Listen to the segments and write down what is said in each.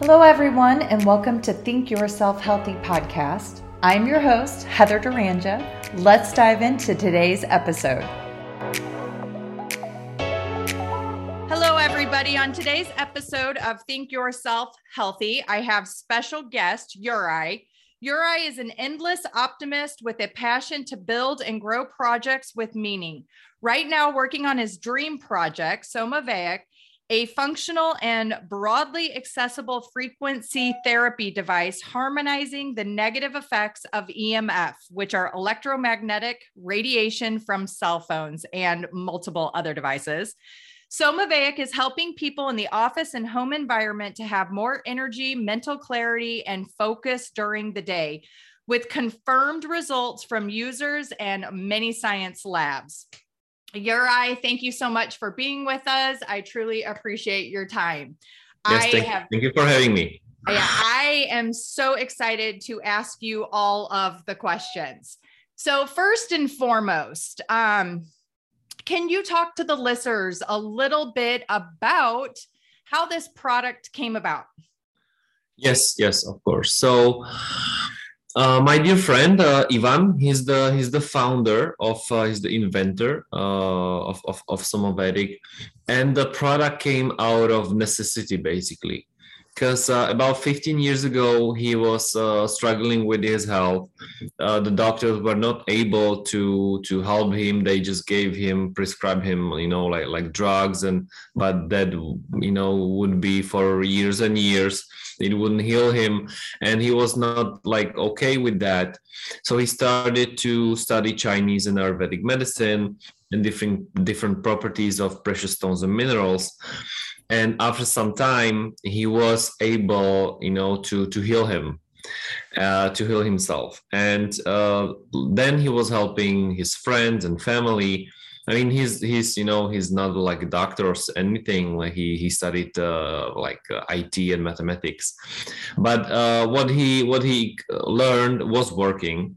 Hello, everyone, and welcome to Think Yourself Healthy podcast. I'm your host, Heather Duranja. Let's dive into today's episode. Hello, everybody. On today's episode of Think Yourself Healthy, I have special guest Yuri. Yuri is an endless optimist with a passion to build and grow projects with meaning. Right now, working on his dream project, Somavedic, a functional and broadly accessible frequency therapy device harmonizing the negative effects of EMF, which are electromagnetic radiation from cell phones and multiple other devices. Somavedic is helping people in the office and home environment to have more energy, mental clarity, and focus during the day with confirmed results from users and many science labs. Uri, thank you so much for being with us. I truly appreciate your time. Yes, I thank, have, thank you for having me. I am so excited to ask you all of the questions. So, first and foremost, um, can you talk to the listeners a little bit about how this product came about? Yes, yes, of course. So, uh, my dear friend uh, Ivan, he's the he's the founder of uh, he's the inventor uh, of of of Somavedic, and the product came out of necessity basically, because uh, about 15 years ago he was uh, struggling with his health. the doctors were not able to to help him. They just gave him prescribe him you know like like drugs and but that you know would be for years and years it wouldn't heal him. And he was not like okay with that. So he started to study chinese and ayurvedic medicine and different different properties of precious stones and minerals. And after some time he was able you know to to heal him uh, to heal himself. And uh, then he was helping his friends and family I mean, he's he's you know he's not like a doctor or anything. He he studied uh, like uh, IT and mathematics, but uh, what he what he learned was working,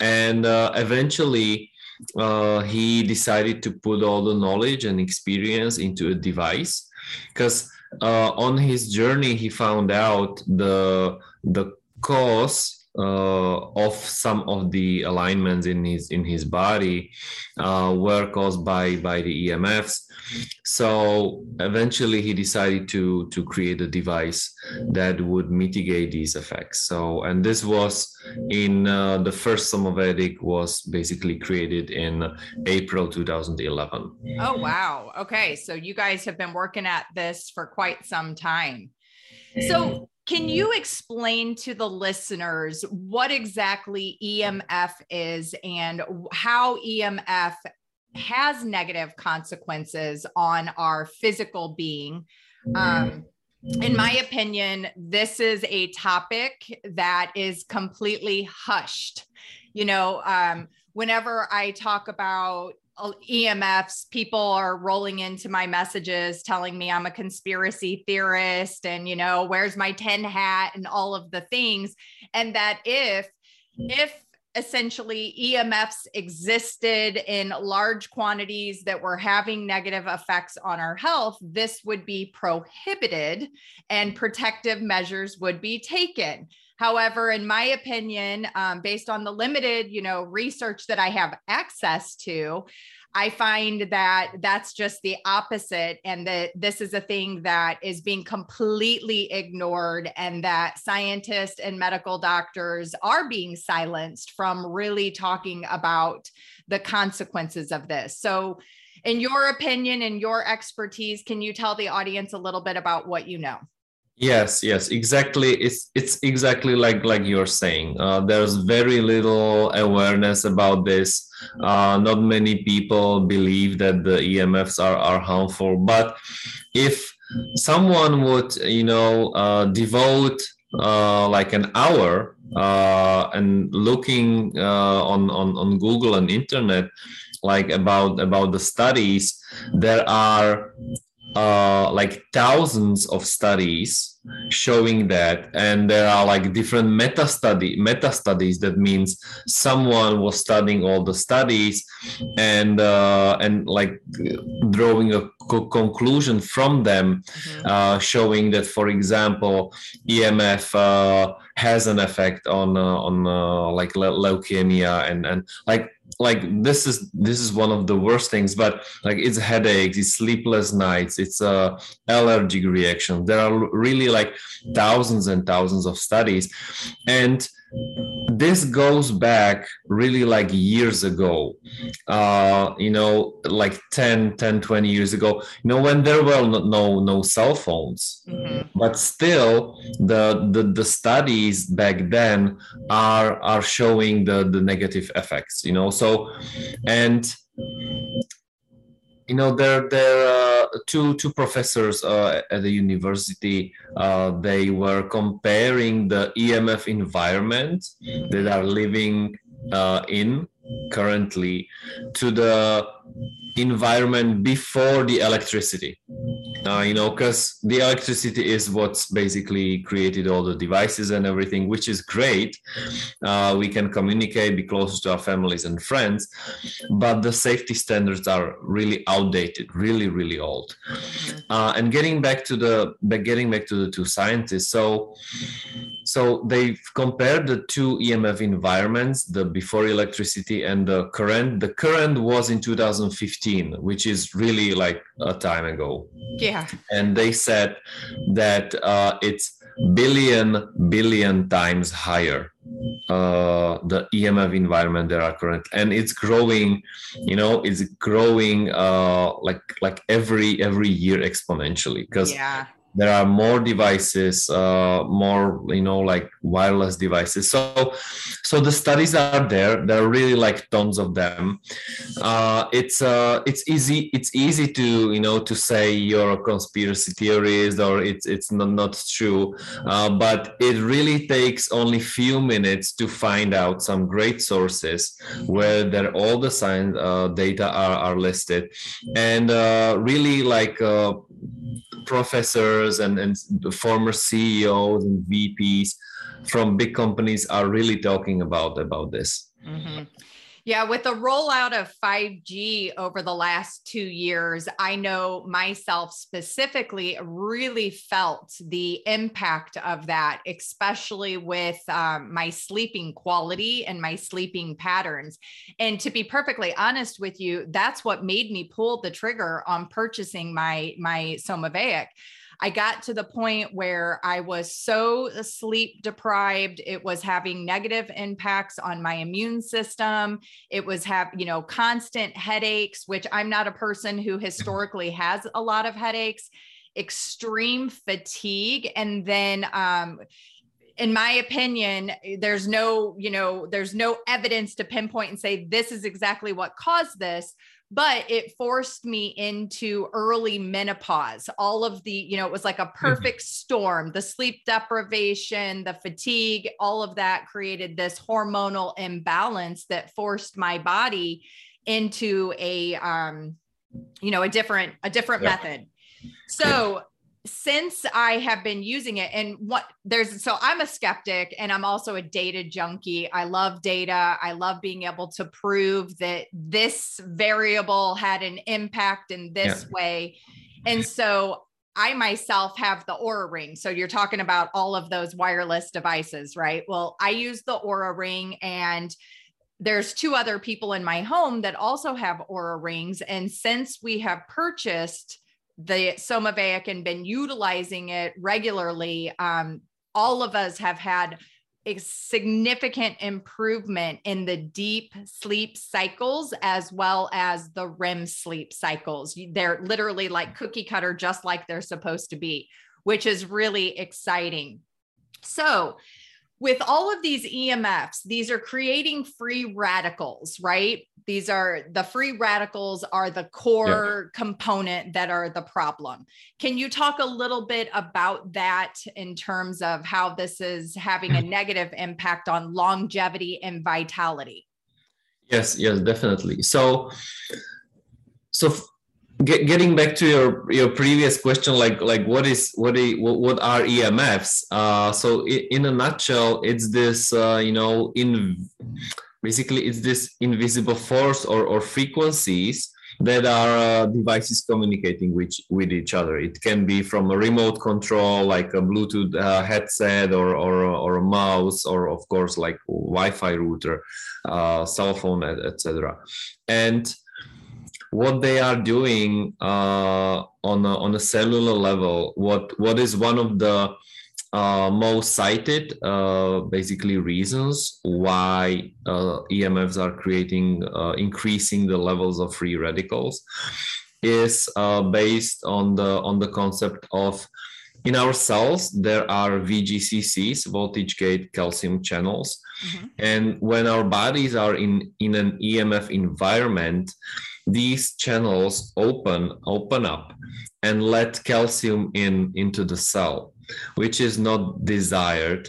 and uh, eventually uh, he decided to put all the knowledge and experience into a device, because uh, on his journey he found out the the cause uh, of some of the alignments in his in his body uh, were caused by by the EMFs. So eventually, he decided to to create a device that would mitigate these effects. So and this was in uh, the first Somavedic was basically created in April 2011. Oh wow! Okay, so you guys have been working at this for quite some time. So can you explain to the listeners what exactly EMF is and how EMF has negative consequences on our physical being? Um, in my opinion, this is a topic that is completely hushed. You know, um, whenever I talk about EMFs, people are rolling into my messages telling me I'm a conspiracy theorist and, you know, where's my 10 hat and all of the things. And that if, if essentially EMFs existed in large quantities that were having negative effects on our health, this would be prohibited and protective measures would be taken. However, in my opinion, um, based on the limited, you know, research that I have access to, I find that that's just the opposite, and that this is a thing that is being completely ignored, and that scientists and medical doctors are being silenced from really talking about the consequences of this. So, in your opinion and your expertise, can you tell the audience a little bit about what you know? Yes, yes, exactly. It's it's exactly like like you're saying. Uh, there's very little awareness about this. Uh, not many people believe that the EMFs are are harmful. But if someone would, you know, uh, devote uh, like an hour uh, and looking uh, on on on Google and internet, like about about the studies, there are uh, like thousands of studies showing that and there are like different meta study meta studies that means someone was studying all the studies and uh, and like drawing a co- conclusion from them mm-hmm. uh, showing that for example emf uh, has an effect on uh, on uh, like le- leukemia and and like like this is this is one of the worst things but like it's headaches it's sleepless nights it's a allergic reaction. There are really like thousands and thousands of studies. And this goes back really like years ago. Uh you know like 10 10 20 years ago. You know when there were no no, cell phones. Mm-hmm. but still the, the the studies back then are are showing the the negative effects you know? So and you know there there are two two professors uh, at the university uh, they were comparing the emf environment that are living uh, in currently to the environment before the electricity. Uh, you know because the electricity is what's basically created all the devices and everything which is great. Uh, we can communicate be closer to our families and friends but the safety standards are really outdated really really old. Uh, and getting back to the getting back to the two scientists so so they've compared the two emf environments the before electricity and the current. The current was in 2015 which is really like a time ago yeah. And they said that uh, it's billion billion times higher uh, the EMF environment there are current, and it's growing. You know, it's growing uh, like like every every year exponentially because yeah there are more devices uh, more you know like wireless devices. So so the studies are there. There are really like tons of them. Uh, it's uh, it's easy it's easy to you know to say you're a conspiracy theorist or it's it's not, not true. Uh, but it really takes only few minutes to find out some great sources where there all the science uh, data are, are listed. And uh, really like professors and, and former CEOs and VPs from big companies are really talking about about this. Mm-hmm. Yeah, with the rollout of 5G over the last two years, I know myself specifically really felt the impact of that, especially with um, my sleeping quality and my sleeping patterns. And to be perfectly honest with you, that's what made me pull the trigger on purchasing my my Somavedic I got to the point where I was so sleep deprived. It was having negative impacts on my immune system. It was have, you know, constant headaches, which I'm not a person who historically has a lot of headaches, extreme fatigue, and then um in my opinion there's no you know there's no evidence to pinpoint and say this is exactly what caused this but it forced me into early menopause all of the you know it was like a mm-hmm. perfect mm-hmm. storm the sleep deprivation the fatigue all of that created this hormonal imbalance that forced my body into a um you know a different a different yeah. method so since I have been using it, and what there's so I'm a skeptic and I'm also a data junkie. I love data. I love being able to prove that this variable had an impact in this yeah. way. And so I myself have the Oura ring. So you're talking about all of those wireless devices, right? Well, I use the Oura ring and there's two other people in my home that also have Oura rings. And since we have purchased the Somavedic and been utilizing it regularly, um, all of us have had a significant improvement in the deep sleep cycles as well as the REM sleep cycles. They're literally like cookie cutter, just like they're supposed to be, which is really exciting. So, with all of these EMFs, these are creating free radicals, right? These are the free radicals are the core yeah. component that are the problem. Can you talk a little bit about that in terms of how this is having a mm-hmm. negative impact on longevity and vitality? Yes, yes, definitely. So, so get, getting back to your your previous question like like what is what is, what, are emfs uh, so in a nutshell it's this uh, you know in basically it's this invisible force or, or frequencies that are uh, devices communicating with, with each other. It can be from a remote control, like a Bluetooth uh, headset or, or, or a mouse, or of course, like Wi-Fi router, uh, cell phone, etc. And what they are doing uh, on a, on a cellular level, what what is one of the uh, most cited uh, basically reasons why uh, EMFs are creating uh, increasing the levels of free radicals is uh, based on the on the concept of in our cells there are VGCCs voltage gate calcium channels mm-hmm. and when our bodies are in in an EMF environment these channels open open up and let calcium in into the cell which is not desired.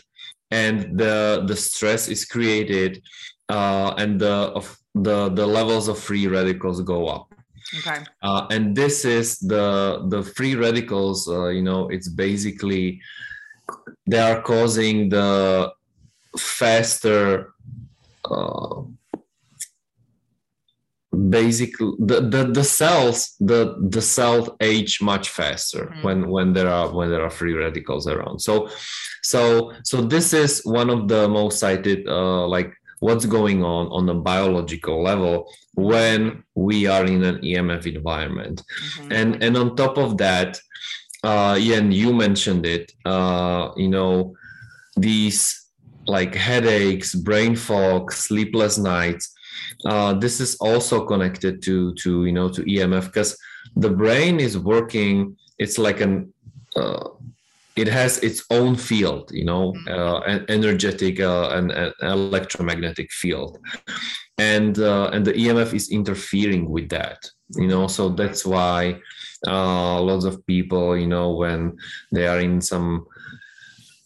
And the the stress is created uh, and the of the the levels of free radicals go up. Okay. Uh, and this is the the free radicals uh, you know it's basically they are causing the faster uh, basically the, the the cells the the cells age much faster mm-hmm. when when there are when there are free radicals around so so so this is one of the most cited uh, like what's going on on a biological level when we are in an emf environment mm-hmm. and and on top of that uh and you mentioned it uh you know these like headaches brain fog sleepless nights uh, this is also connected to to you know to EMF because the brain is working. It's like an uh, it has its own field, you know, mm-hmm. uh, an energetic uh, and, and, electromagnetic field, and uh, and the EMF is interfering with that, you know. So that's why uh, lots of people, you know, when they are in some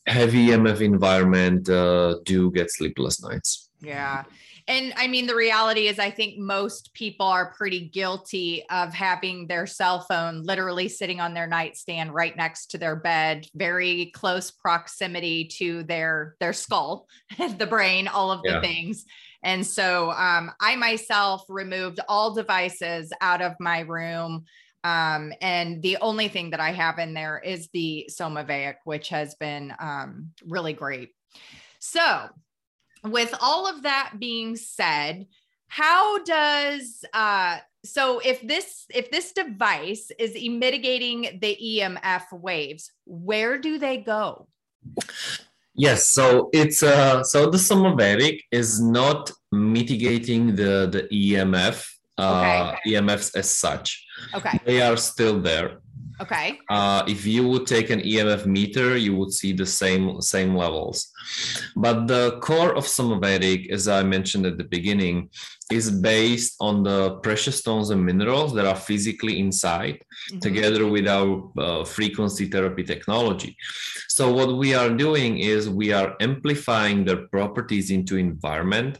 heavy EMF environment, uh, do get sleepless nights. Yeah, and I mean, the reality is, I think most people are pretty guilty of having their cell phone literally sitting on their nightstand right next to their bed, very close proximity to their their skull, the brain, all of the yeah. things. And so um, I myself removed all devices out of my room. Um, and the only thing that I have in there is the Somavedic, which has been um, really great. So with all of that being said, how does uh so if this if this device is mitigating the EMF waves, where do they go? Yes, so it's uh so the Somavedic is not mitigating the the EMF uh okay. EMFs as such. Okay. They are still there. Okay. Uh, if you would take an EMF meter, you would see the same same levels. But the core of Somavedic, as I mentioned at the beginning, is based on the precious stones and minerals that are physically inside, mm-hmm. together with our uh, frequency therapy technology. So what we are doing is we are amplifying their properties into environment.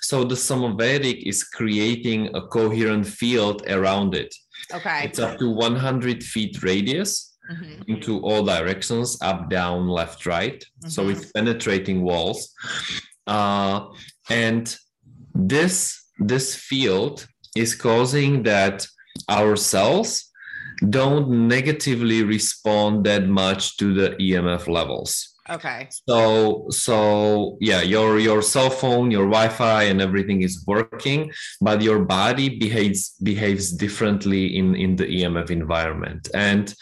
So the Somavedic is creating a coherent field around it. Okay. It's up to 100 feet radius mm-hmm. into all directions up, down, left, right. Mm-hmm. So it's penetrating walls. Uh, and this, this field is causing that our cells don't negatively respond that much to the EMF levels. Okay. So so yeah, your your cell phone, your Wi-Fi, and everything is working, but your body behaves behaves differently in in the EMF environment. And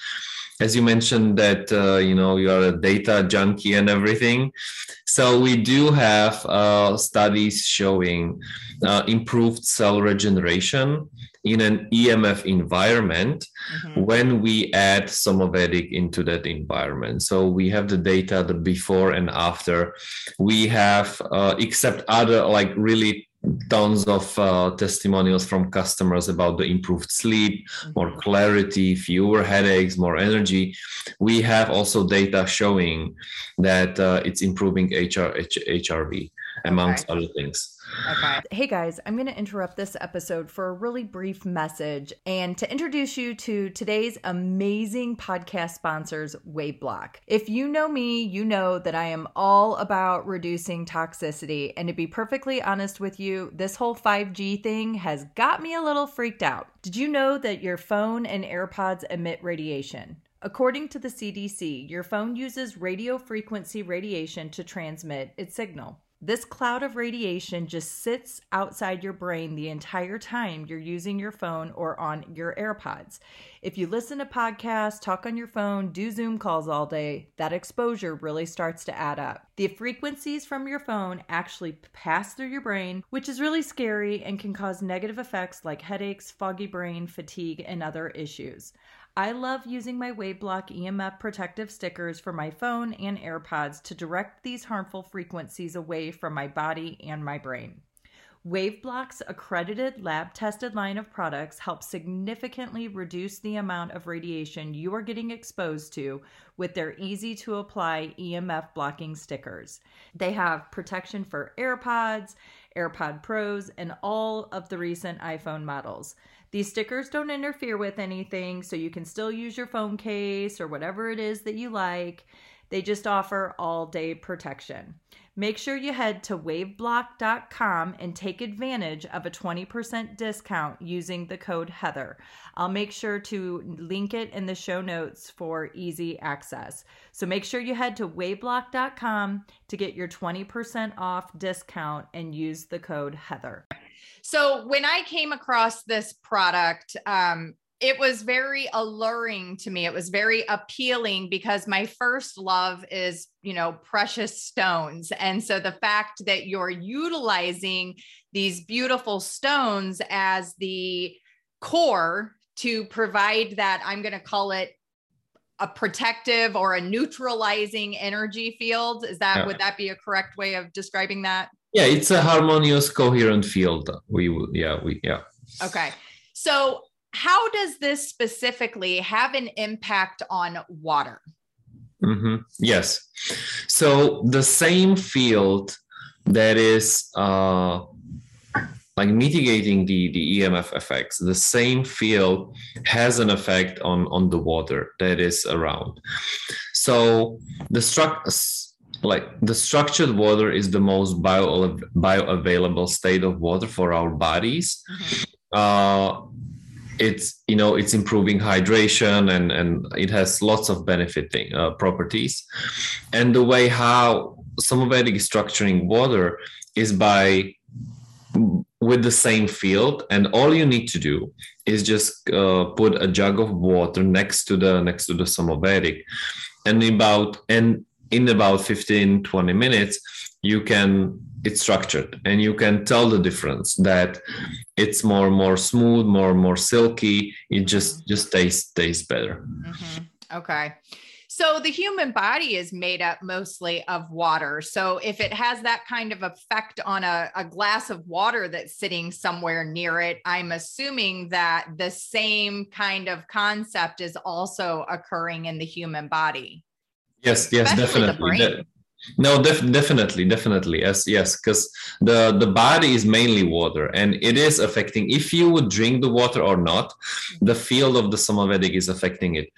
as you mentioned that uh, you know you are a data junkie and everything, so we do have uh, studies showing uh, improved cell regeneration in an EMF environment mm-hmm. when we add Somavedic into that environment. So we have the data, the before and after. We have, uh, except other like really tons of uh, testimonials from customers about the improved sleep, mm-hmm. more clarity, fewer headaches, more energy. We have also data showing that uh, it's improving HR, H- HRV. Amongst okay. other things. Okay. Hey guys, I'm going to interrupt this episode for a really brief message and to introduce you to today's amazing podcast sponsors, WaveBlock. If you know me, you know that I am all about reducing toxicity. And to be perfectly honest with you, this whole 5G thing has got me a little freaked out. Did you know that your phone and AirPods emit radiation? According to the CDC, your phone uses radio frequency radiation to transmit its signal. This cloud of radiation just sits outside your brain the entire time you're using your phone or on your AirPods. If you listen to podcasts, talk on your phone, do Zoom calls all day, that exposure really starts to add up. The frequencies from your phone actually pass through your brain, which is really scary and can cause negative effects like headaches, foggy brain, fatigue, and other issues. I love using my WaveBlock EMF protective stickers for my phone and AirPods to direct these harmful frequencies away from my body and my brain. WaveBlock's accredited lab tested line of products helps significantly reduce the amount of radiation you are getting exposed to with their easy to apply EMF blocking stickers. They have protection for AirPods, AirPod Pros, and all of the recent iPhone models. These stickers don't interfere with anything, so you can still use your phone case or whatever it is that you like. They just offer all day protection. Make sure you head to waveblock.com and take advantage of a 20% discount using the code Heather. I'll make sure to link it in the show notes for easy access. So make sure you head to waveblock.com to get your 20% off discount and use the code Heather. So when I came across this product, um, it was very alluring to me. It was very appealing because my first love is, you know, precious stones. And so the fact that you're utilizing these beautiful stones as the core to provide that, I'm going to call it a protective or a neutralizing energy field. Is that, yeah. would that be a correct way of describing that? Yeah it's a harmonious coherent field. We will yeah we yeah. Okay. So how does this specifically have an impact on water? Mm-hmm. yes. So the same field that is uh, like mitigating the, the EMF effects, the same field has an effect on, on the water that is around. So the struct like the structured water is the most bio bioavailable state of water for our bodies. Mm-hmm. Uh, it's you know it's improving hydration and and it has lots of benefiting uh, properties and the way how Somavedic is structuring water is by with the same field and all you need to do is just uh, put a jug of water next to the next to the Somavedic and about and in about 15 20 minutes you can it's structured and you can tell the difference that it's more more smooth more more silky it just just tastes tastes better mm-hmm. okay so the human body is made up mostly of water. So if it has that kind of effect on a, a, glass of water that's sitting somewhere near it, I'm assuming that the same kind of concept is also occurring in the human body. Yes, yes, definitely. De- no, def- definitely, definitely. Yes, yes, because the the body is mainly water, and it is affecting. If you would drink the water or not, the field of the Somavedic is affecting it,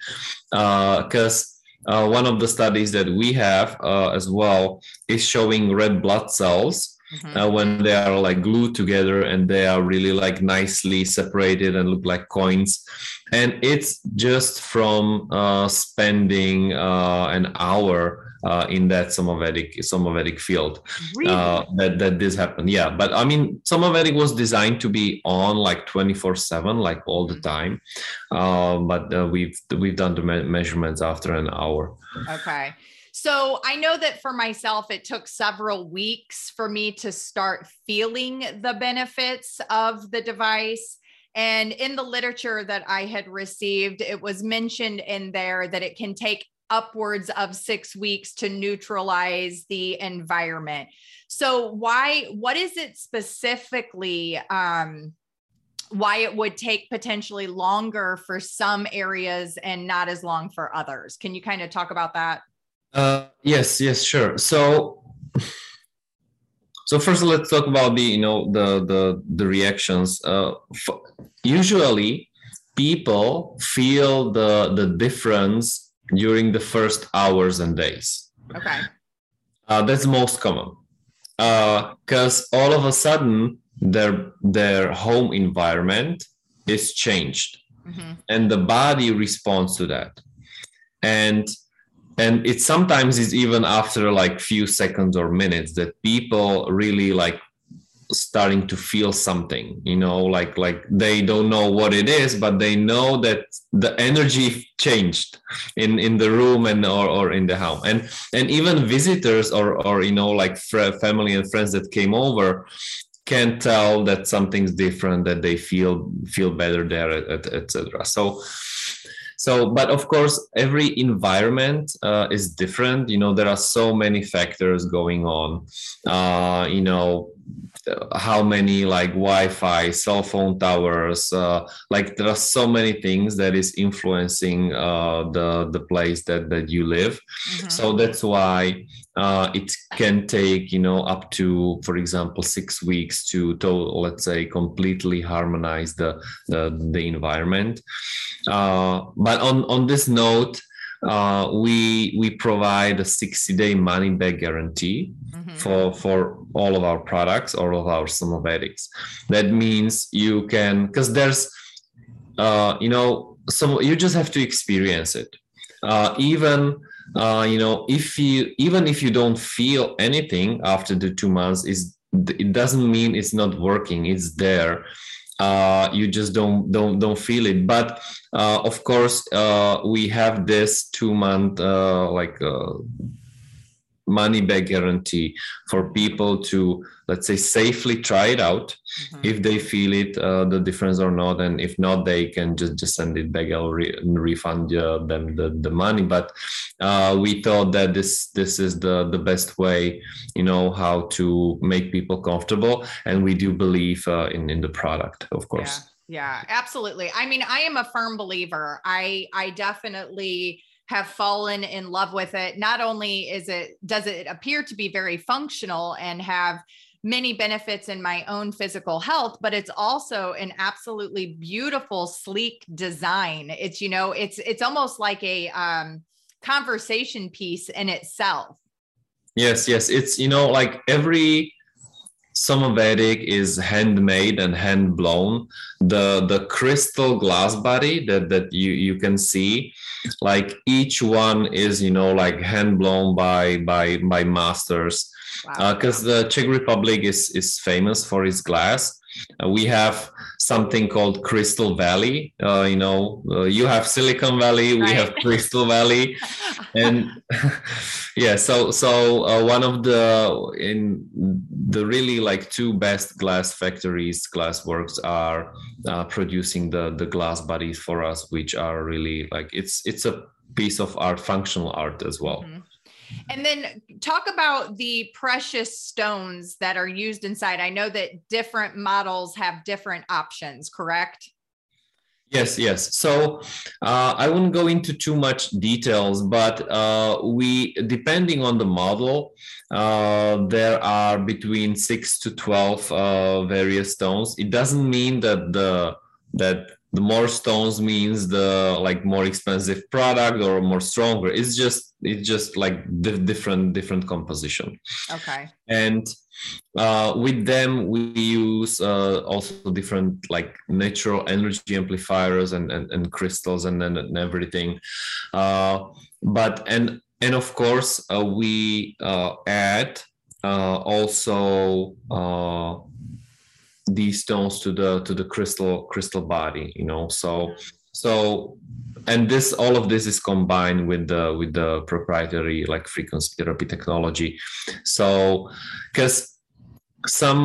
because. Uh, uh, one of the studies that we have uh, as well is showing red blood cells Mm-hmm. Uh, when they are like glued together and they are really like nicely separated and look like coins and it's just from uh, spending uh, an hour uh, in that Somavedic Somavedic field really? Uh, that that this happened. Yeah, but I mean, Somavedic was designed to be on like twenty four seven, like all the time. Uh, but we've we've done the me- measurements after an hour. Okay. So I know that for myself, it took several weeks for me to start feeling the benefits of the device. And in the literature that I had received, it was mentioned in there that it can take upwards of six weeks to neutralize the environment. So, why, what is it specifically? Um, why it would take potentially longer for some areas and not as long for others. Can you kind of talk about that? Uh, yes, yes, sure. So, so first let's talk about the you know the the the reactions. Uh, f- usually people feel the the difference during the first hours and days. Okay. Uh, that's most common. Uh because uh, all of a sudden their their home environment is changed. Mm-hmm. and the body responds to that. And and it sometimes is even after like few seconds or minutes that people really like starting to feel something you know like like they don't know what it is but they know that the energy changed in in the room and or, or in the house. And and even visitors or or you know like family and friends that came over can tell that something's different that they feel feel better there etc so so but of course every environment uh, is different. You know there are so many factors going on. Uh, you know how many like wi-fi cell phone towers uh, like there are so many things that is influencing uh, the the place that that you live. Mm-hmm. so that's why uh, it can take you know up to for example six weeks to, to let's say completely harmonize the the, the environment. Uh, but on on this note uh, we we provide a 60 day money back guarantee mm-hmm. for for all of our products all of our somavedics that means you can because there's uh, you know some you just have to experience it. Uh, even uh, you know if you even if you don't feel anything after the two months is it doesn't mean it's not working it's there. Uh, you just don't don't don't feel it. But uh, of course uh, we have this two month uh, like uh, money back guarantee for people to let's say safely try it out. Mm-hmm. if they feel it uh, the difference or not and if not they can just just send it back or re- refund uh, them the, the money. But uh, we thought that this this is the the best way you know how to make people comfortable. And we do believe uh, in in the product of course. Yeah. yeah absolutely. I mean i am a firm believer. I i definitely have fallen in love with it. Not only is it does it appear to be very functional and have many benefits in my own physical health, but it's also an absolutely beautiful, sleek design. It's you know, it's it's almost like a um, conversation piece in itself. Yes, yes, it's you know like every Somavedic is handmade and hand blown. The the crystal glass body that that you you can see, like each one is you know like hand blown by by by masters. Because wow. uh, the Czech Republic is is famous for its glass, we have something called Crystal Valley. Uh, you know, uh, you have Silicon Valley, right. we have Crystal Valley, and yeah. So so uh, one of the in the really like two best glass factories, glass works are uh, producing the the glass bodies for us, which are really like it's it's a piece of art, functional art as well. Mm-hmm. And then talk about the precious stones that are used inside. I know that different models have different options, correct? Yes, yes. So uh, I wouldn't go into too much details, but uh, we, depending on the model, uh, there are between six to twelve uh, various stones. It doesn't mean that the that the more stones means the like more expensive product or more stronger it's just it's just like the different different composition. Okay. And uh, with them we use uh, also different like natural energy amplifiers and and, and crystals and, and, and everything. Uh, but and and of course uh, we uh, add uh, also uh these stones to the to the crystal crystal body you know? So so and this all of this is combined with the with the proprietary like frequency therapy technology so because some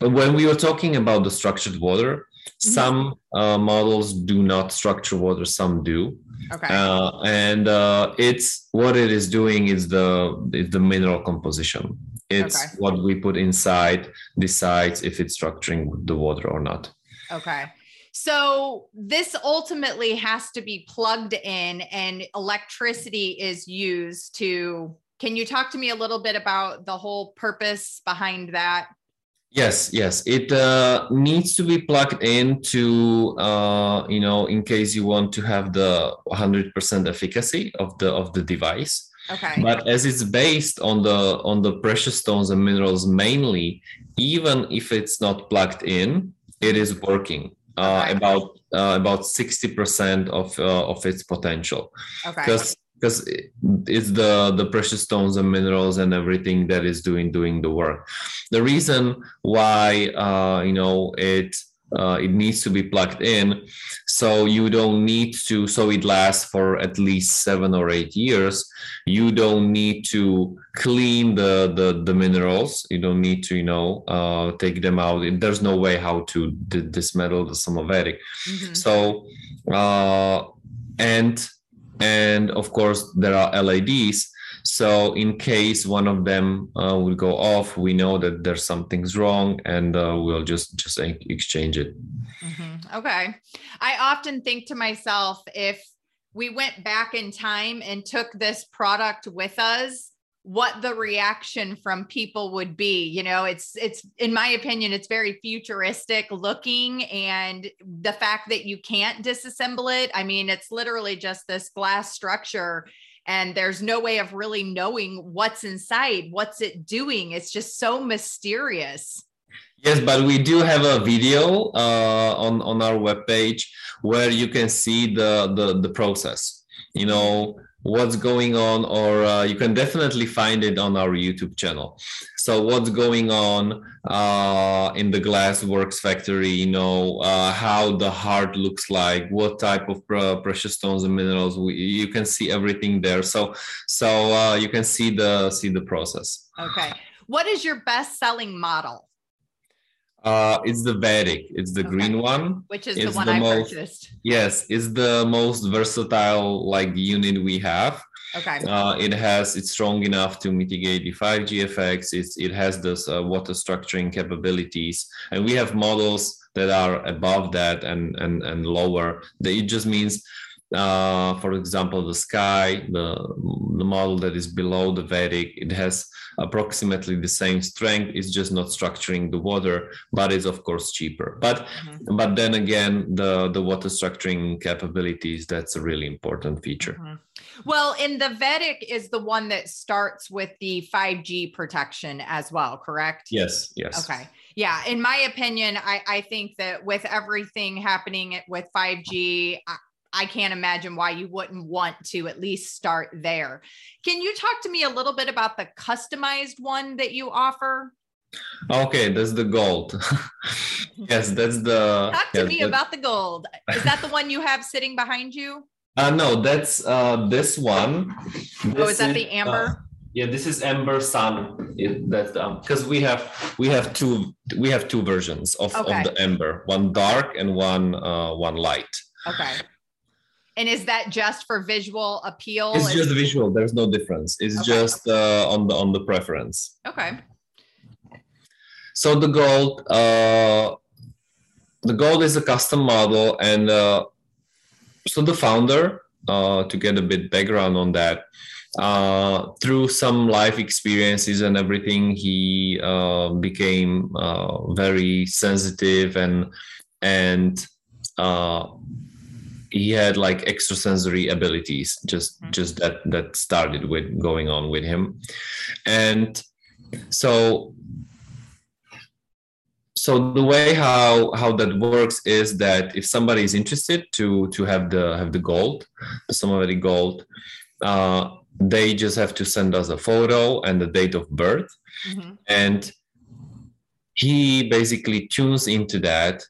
when we were talking about the structured water mm-hmm. some uh, models do not structure water some do okay uh, and uh, it's what it is doing is the is the mineral composition it's okay. what we put inside decides if it's structuring the water or not. Okay. So this ultimately has to be plugged in and electricity is used to can you talk to me a little bit about the whole purpose behind that? Yes, yes. It uh, needs to be plugged into, uh, you know, in case you want to have the 100% efficacy of the of the device. Okay. But as it's based on the on the precious stones and minerals mainly, even if it's not plugged in, it is working Okay. about uh, about 60% of uh, of its potential Okay. because because it's the the precious stones and minerals and everything that is doing doing the work the reason why uh, you know it uh, it needs to be plugged in. So you don't need to so it lasts for at least seven or eight years. You don't need to clean the the, the minerals. You don't need to you know uh, take them out. There's no way how to d- dismetal the Somavedic Mhm. so uh, and and of course there are LEDs. So in case one of them uh, will go off, we know that there's something's wrong, and uh, we'll just just exchange it. Mhm. Okay. I often think to myself, if we went back in time and took this product with us, what the reaction from people would be. You know, it's it's in my opinion, it's very futuristic looking. And the fact that you can't disassemble it, I mean, it's literally just this glass structure. And there's no way of really knowing what's inside, what's it doing. It's just so mysterious. Yes, but we do have a video uh, on on our webpage where you can see the the, the process. You know what's going on, or uh, you can definitely find it on our YouTube channel. So what's going on uh, in the glass works factory? You know uh, how the heart looks like, what type of pre- precious stones and minerals. We, you can see everything there. So so uh, you can see the see the process. Okay. What is your best selling model? Uh, it's the Vedic. It's the Okay. green one. which is It's the one the I most- purchased. Yes, it's the most versatile like unit we have. Okay. Uh, it has it's strong enough to mitigate the 5G effects. It's it has this uh, water structuring capabilities, and we have models that are above that and and and lower. It just means, uh, for example, the sky, the the model that is below the Vedic, it has approximately the same strength. It's just not structuring the water, but it's of course cheaper. But Mhm. but then again the the water structuring capabilities that's a really important feature Mhm. Well, in the Vedic is the one that starts with the 5G protection as well, correct? yes yes Okay. Yeah. In my opinion, I, I think that with everything happening with 5G, I, can't imagine why you wouldn't want to at least start there. Can you talk to me a little bit about the customized one that you offer? okay that's the gold yes that's the Talk to yes, me that- about the gold. Is that the one you have sitting behind you? uh no that's uh this one Oh, This is that the uh, amber? yeah this is amber sun it, that's um because we have we have two we have two versions of, Okay. of the amber one dark and one uh one light Okay. And is that just for visual appeal? it's just visual there's no difference it's Okay. just uh on the on the preference okay. So the gold, uh, the gold is a custom model, and uh, so the founder, uh, to get a bit background on that, uh, through some life experiences and everything, he uh, became uh, very sensitive and and uh, he had like extrasensory abilities. Just Mhm. just that that started with going on with him, and so so the way how how that works is that if somebody is interested to to have the have the gold the Somavedic gold uh, they just have to send us a photo and the date of birth Mhm. and he basically tunes into that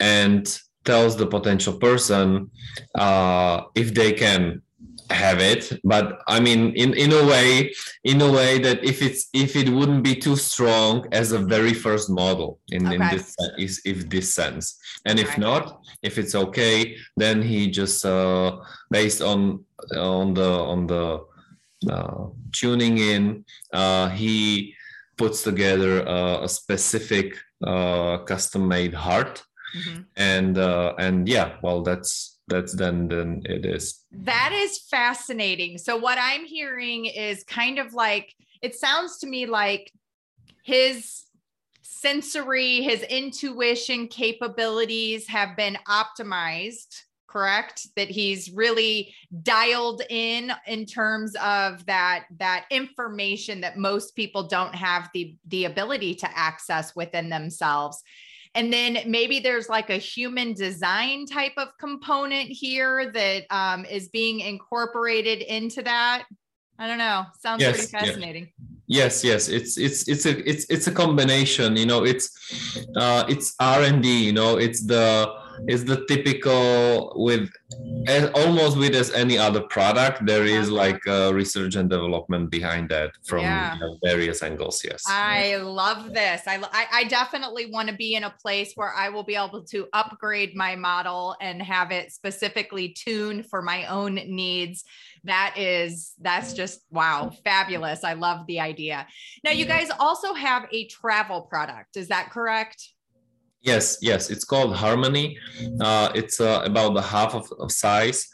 and tells the potential person uh, if they can have it. But i mean in in a way in a way that if it's if it wouldn't be too strong as a very first model in, in this is if this sense. And if Okay. not if it's okay then he just uh based on on the on the uh, tuning in uh he puts together uh, a specific uh custom made heart Mhm. and uh and yeah well that's that's then then it is. That is fascinating. So what i'm hearing is kind of like it sounds to me like his sensory his intuition capabilities have been optimized correct? That he's really dialed in in terms of that that information that most people don't have the the ability to access within themselves and then maybe there's like a human design type of component here that um, is being incorporated into that. I don't know. Sounds yes, pretty fascinating. Yes yes. It's it's it's a it's it's a combination you know. It's uh it's r&d you know. It's the is the typical with eh, almost with as any other product there is uh-huh. like research and development behind that from yeah. you know, various angles yes. I love this. I, I definitely want to be in a place where i will be able to upgrade my model and have it specifically tuned for my own needs. That is that's just wow fabulous. I love the idea. Now you guys also have a travel product. Is that correct Yes, yes, it's called Harmony. Uh, it's uh, about the half of, of size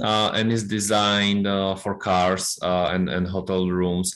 uh, and is designed uh, for cars uh, and, and hotel rooms.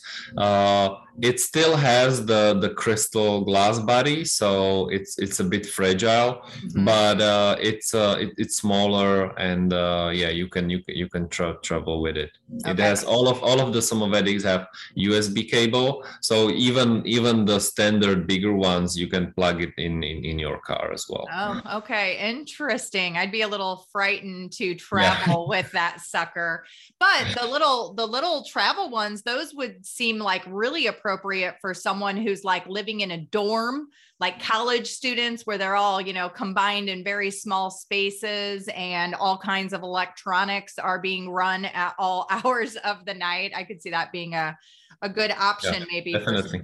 It still has the the crystal glass body so it's it's a bit fragile mm-hmm. but uh, it's uh, it, it's smaller and uh, yeah you can you can you can tra- travel with it okay. it has all of all of the somavedics have usb cable so even even the standard bigger ones you can plug it in in, in your car as well oh okay interesting i'd be a little frightened to travel yeah. with that sucker but the little the little travel ones those would seem like really appropriate appropriate for someone who's like living in a dorm, like college students, where they're all, you know, combined in very small spaces and all kinds of electronics are being run at all hours of the night. I could see that being a, a good option, yeah, maybe. Definitely.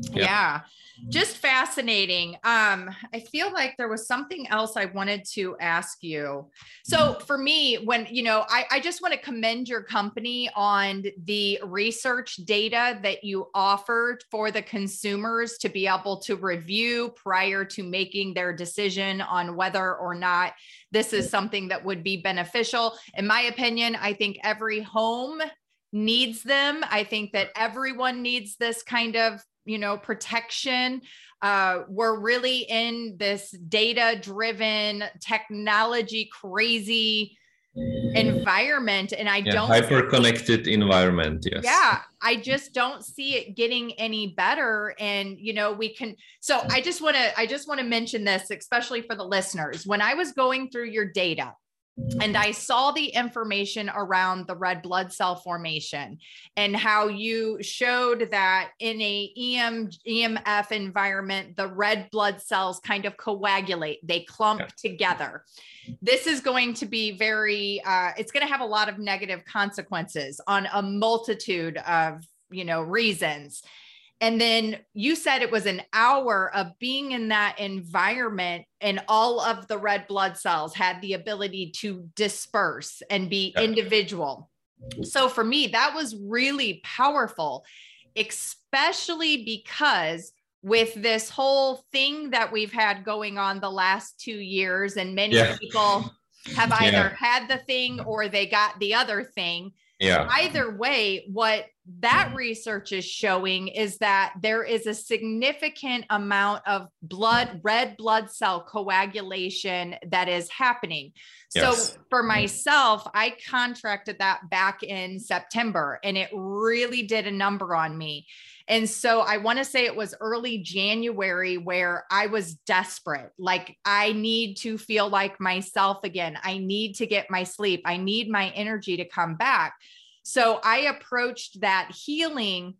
Yeah. yeah just fascinating. Um, I feel like there was something else I wanted to ask you. So for me, when you know, I, I just want to commend your company on the research data that you offered for the consumers to be able to review prior to making their decision on whether or not this is something that would be beneficial. In my opinion, I think every home needs them. I think that everyone needs this kind of you know protection uh, we're really in this data driven technology crazy environment and i yeah, don't hyper connected environment yes. Yeah i just don't see it getting any better and you know we can so i just want to i just want to mention this especially for the listeners. When i was going through your data and I saw the information around the red blood cell formation and how you showed that in a EM, EMF environment, the red blood cells kind of coagulate, they clump yeah. together. This is going to be very, uh, it's going to have a lot of negative consequences on a multitude of, you know, reasons. And then you said it was an hour of being in that environment, and all of the red blood cells had the ability to disperse and be individual. So for me, that was really powerful, especially because with this whole thing that we've had going on the last two years, and many yeah. people have either yeah. had the thing or they got the other thing. Yeah. Either way, what that research is showing is that there is a significant amount of blood, red blood cell coagulation that is happening. Yes. So for mm. myself, I contracted that back in September and it really did a number on me. And so I want to say it was early January where I was desperate. Like, I need to feel like myself again. I need to get my sleep. I need my energy to come back. So I approached that healing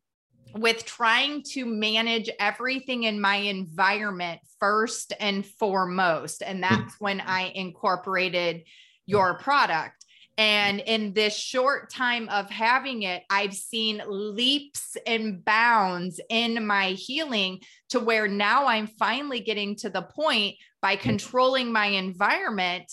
with trying to manage everything in my environment first and foremost. And hmm. that's when I incorporated your product. And in this short time of having it, I've seen leaps and bounds in my healing to where now I'm finally getting to the point by hmm. controlling my environment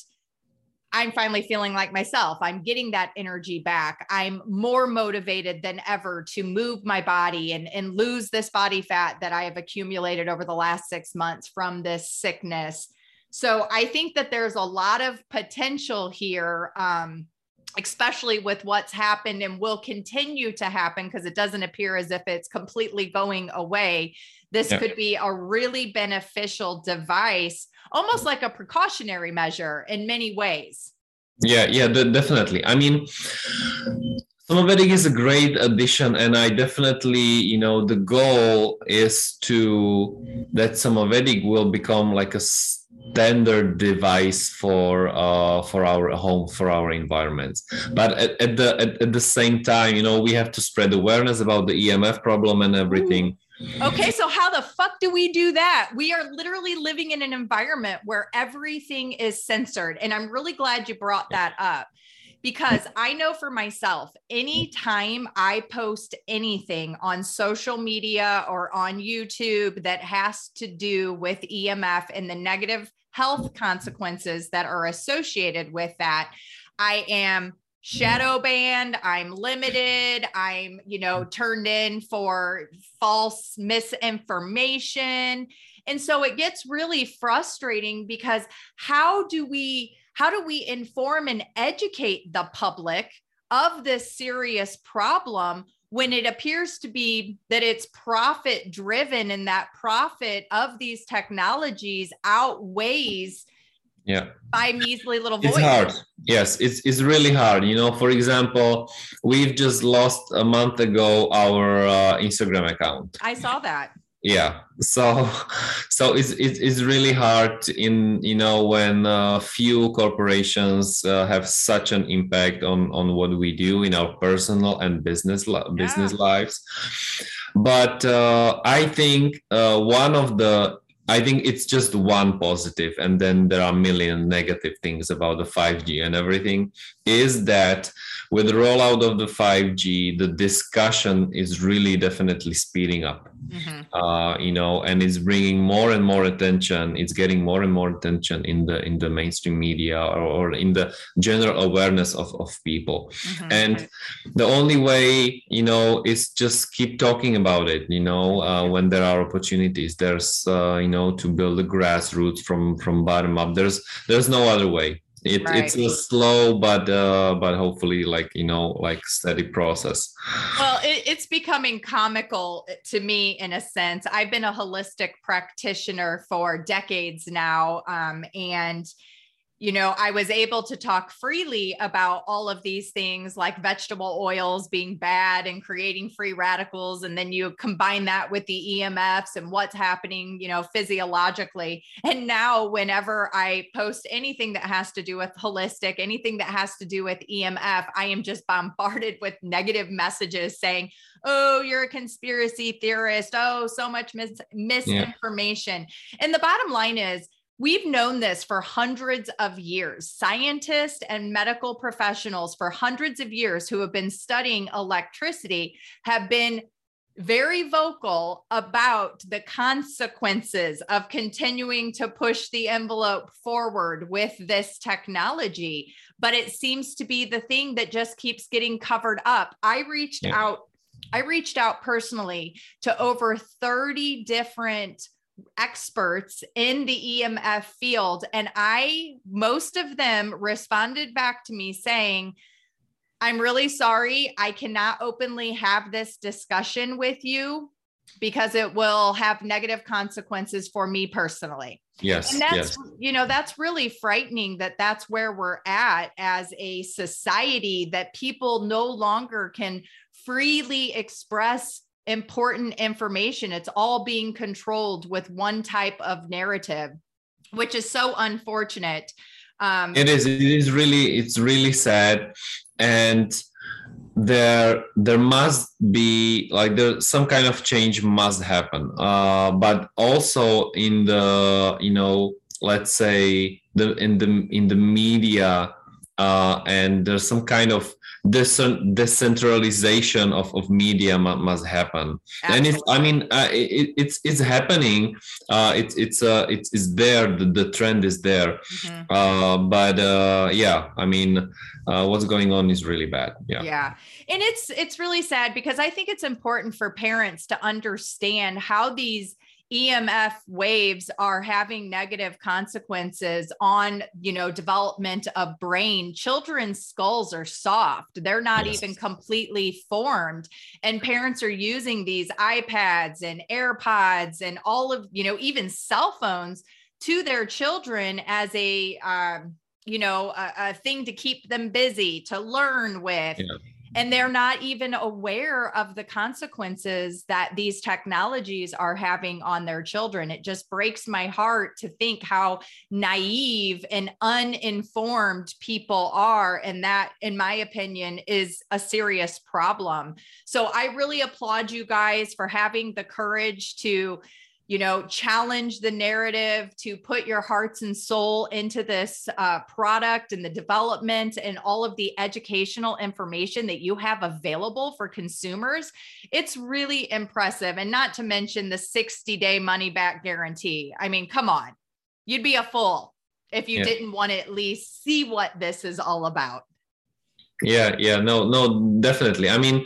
I'm finally feeling like myself. I'm getting that energy back. I'm more motivated than ever to move my body and, and lose this body fat that I have accumulated over the last six months from this sickness. So I think that there's a lot of potential here. Um, especially with what's happened and will continue to happen because it doesn't appear as if it's completely going away. This yeah. could be a really beneficial device, almost like a precautionary measure in many ways. Yeah, yeah, definitely. I mean, Somavedic is a great addition, and I definitely, you know, the goal is to that Somavedic will become like a standard device for uh, for our home for our environments but at, at the at, at, the same time you know we have to spread awareness about the emf problem and everything. Okay so how the fuck do we do that? We are literally living in an environment where everything is censored and i'm really glad you brought that up because I know for myself, anytime I post anything on social media or on YouTube that has to do with EMF and the negative health consequences that are associated with that, I am shadow banned i'm limited i'm you know turned in for false misinformation. And so it gets really frustrating because how do we how do we inform and educate the public of this serious problem when it appears to be that it's profit driven and that profit of these technologies outweighs yeah by measly little voice. It's hard. Yes, it's it's really hard. You know, for example, we've just lost a month ago our uh, Instagram account. I saw that yeah so so it's, it's, it's really hard in you know when uh, few corporations uh, have such an impact on on what we do in our personal and business business yeah. lives but uh, i think uh, one of the I think it's just one positive, and then there are a million negative things about the 5G and everything. Is that with the rollout of the 5G, the discussion is really definitely speeding up. Mm-hmm. Uh, you know, and it's bringing more and more attention. It's getting more and more attention in the in the mainstream media or, or in the general awareness of, of people. Mm-hmm. And the only way, you know, is just keep talking about it. You know, uh, when there are opportunities, there's uh, you know to build the grassroots from from bottom up. There's there's no other way it, right. it's a slow but uh but hopefully like you know like steady process well it, it's becoming comical to me in a sense i've been a holistic practitioner for decades now um and you know, I was able to talk freely about all of these things like vegetable oils being bad and creating free radicals. And then you combine that with the EMFs and what's happening, you know, physiologically. And now, whenever I post anything that has to do with holistic, anything that has to do with EMF, I am just bombarded with negative messages saying, oh, you're a conspiracy theorist. Oh, so much mis- misinformation. Yeah. And the bottom line is, We've known this for hundreds of years. Scientists and medical professionals for hundreds of years who have been studying electricity have been very vocal about the consequences of continuing to push the envelope forward with this technology. But it seems to be the thing that just keeps getting covered up. I reached yeah. out. I reached out personally to over 30 different experts in the EMF field. And I, most of them responded back to me saying, I'm really sorry. I cannot openly have this discussion with you because it will have negative consequences for me personally. Yes. And that's, yes. you know, that's really frightening that that's where we're at as a society that people no longer can freely express important information. It's all being controlled with one type of narrative, which is so unfortunate. Um, it is. It is really. It's really sad, and there there must be like there some kind of change must happen. Uh, but also in the you know let's say the in the in the media uh, and there's some kind of decentralization of, of media must happen. Absolutely. and it's i mean uh, it, it's it's happening. Uh, it's it's uh it's, it's there. The, the trend is there. Mm-hmm. uh, but uh, yeah i mean uh, what's going on is really bad. Yeah. Yeah. And it's it's really sad because i think it's important for parents to understand how these EMF waves are having negative consequences on, you know, development of brain. Children's skulls are soft. They're not yes. even completely formed. And parents are using these iPads and AirPods and all of, you know, even cell phones to their children as a um, you know a, a, thing to keep them busy to learn with yeah and they're not even aware of the consequences that these technologies are having on their children. It just breaks my heart to think how naive and uninformed people are. And that, in my opinion, is a serious problem. So I really applaud you guys for having the courage to you know, challenge the narrative, to put your hearts and soul into this uh, product and the development and all of the educational information that you have available for consumers. It's really impressive. And not to mention the 60 day money back guarantee. I mean, come on, you'd be a fool if you yeah. didn't want to at least see what this is all about. Yeah, yeah, no, no, definitely. I mean,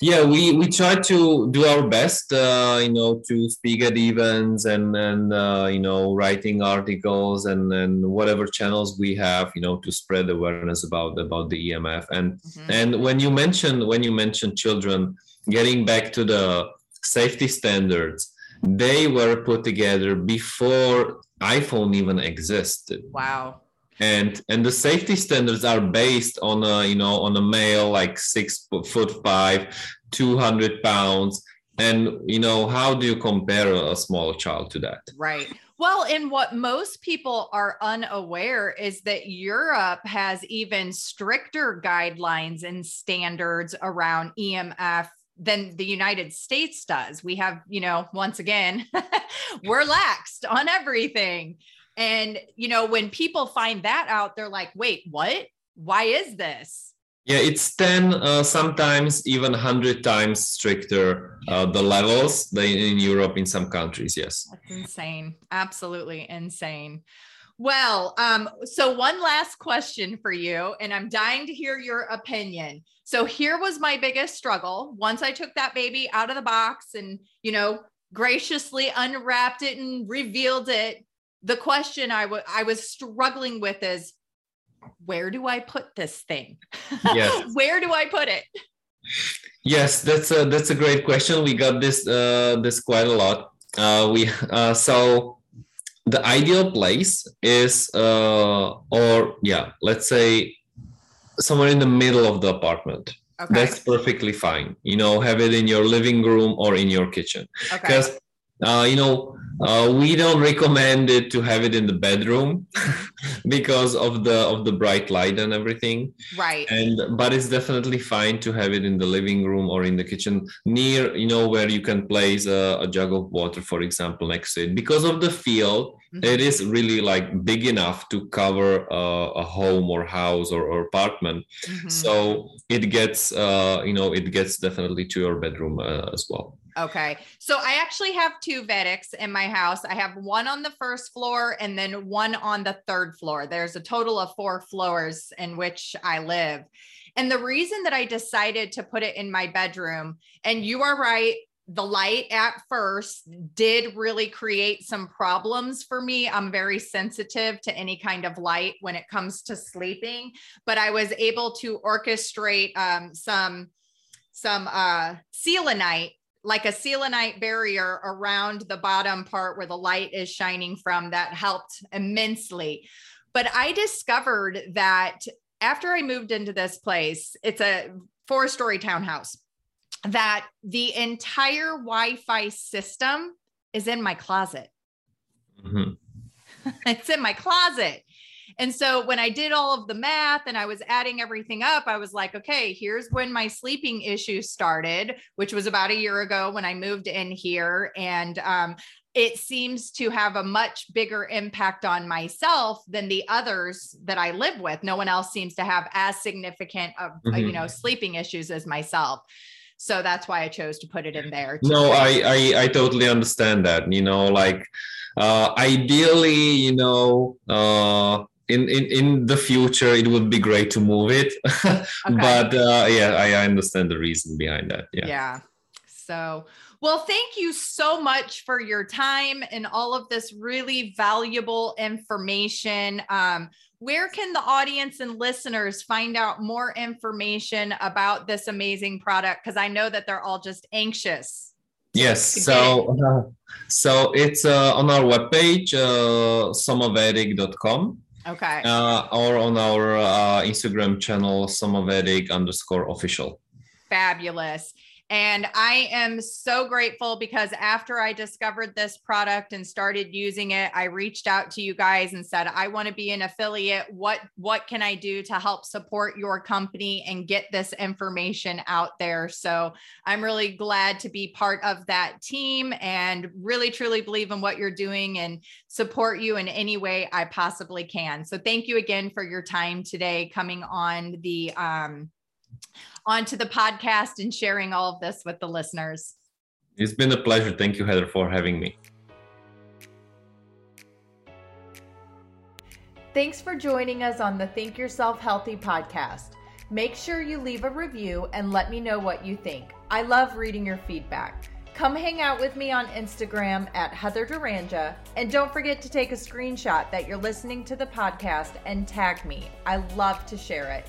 yeah we we try to do our best uh, you know to speak at events and and uh, you know writing articles and and whatever channels we have you know to spread awareness about about the emf and mm-hmm. and when you mentioned when you mentioned children getting back to the safety standards they were put together before iphone even existed. Wow and and the safety standards are based on a you know on a male like six foot five 200 pounds and you know how do you compare a small child to that right well and what most people are unaware is that europe has even stricter guidelines and standards around emf than the United States does. We have, you know, once again, we're laxed on everything. And, you know, when people find that out, they're like, wait, what? Why is this? Yeah, it's 10, uh, sometimes even 100 times stricter, uh, the levels than in Europe in some countries. Yes. That's insane. Absolutely insane. Well, um, so one last question for you, and I'm dying to hear your opinion. So here was my biggest struggle. Once I took that baby out of the box and, you know, graciously unwrapped it and revealed it, the question I, w- I was struggling with is where do I put this thing? Yes. where do I put it? Yes, that's a that's a great question. We got this uh, this quite a lot. Uh, we uh, so the ideal place is uh, or yeah, let's say somewhere in the middle of the apartment. Okay. That's perfectly fine. You know, have it in your living room or in your kitchen. Because okay. uh, you know, uh, we don't recommend it to have it in the bedroom because of the of the bright light and everything. Right. And but it's definitely fine to have it in the living room or in the kitchen near, you know, where you can place a, a jug of water, for example, next to it. Because of the feel, mm-hmm. it is really like big enough to cover a, a home or house or, or apartment. Mm-hmm. So it gets, uh, you know, it gets definitely to your bedroom uh, as well. Okay. So I actually have two Vedics in my house. I have one on the first floor and then one on the third floor. There's a total of four floors in which I live. And the reason that I decided to put it in my bedroom, and you are right, the light at first did really create some problems for me. I'm very sensitive to any kind of light when it comes to sleeping, but I was able to orchestrate um, some some uh, selenite like a selenite barrier around the bottom part where the light is shining from that helped immensely. But I discovered that after I moved into this place, it's a four story townhouse, that the entire Wi Fi system is in my closet. Mm-hmm. it's in my closet. And so when I did all of the math and I was adding everything up, I was like, okay, here's when my sleeping issues started, which was about a year ago when I moved in here. And um, it seems to have a much bigger impact on myself than the others that I live with. No one else seems to have as significant of mm-hmm. uh, you know sleeping issues as myself. So that's why I chose to put it in there. No, I, I I totally understand that. You know, like uh, ideally, you know, uh, in, in in the future it would be great to move it okay. but uh, yeah I, I understand the reason behind that yeah yeah So, well, thank you so much for your time and all of this really valuable information. Um, where can the audience and listeners find out more information about this amazing product? Because I know that they're all just anxious. Yes, so uh, so it's uh, on our webpage, uh, somavedic.com. Okay. Uh, or on our uh, Instagram channel, somavedic underscore official. Fabulous. And I am so grateful because after I discovered this product and started using it, I reached out to you guys and said, I want to be an affiliate. What what can I do to help support your company and get this information out there? So I'm really glad to be part of that team and really truly believe in what you're doing and support you in any way I possibly can. So thank you again for your time today coming on the um onto the podcast and sharing all of this with the listeners. It's been a pleasure. Thank you, Heather, for having me. Thanks for joining us on the Think Yourself Healthy podcast. Make sure you leave a review and let me know what you think. I love reading your feedback. Come hang out with me on Instagram at Heather Duranja. And don't forget to take a screenshot that you're listening to the podcast and tag me. I love to share it.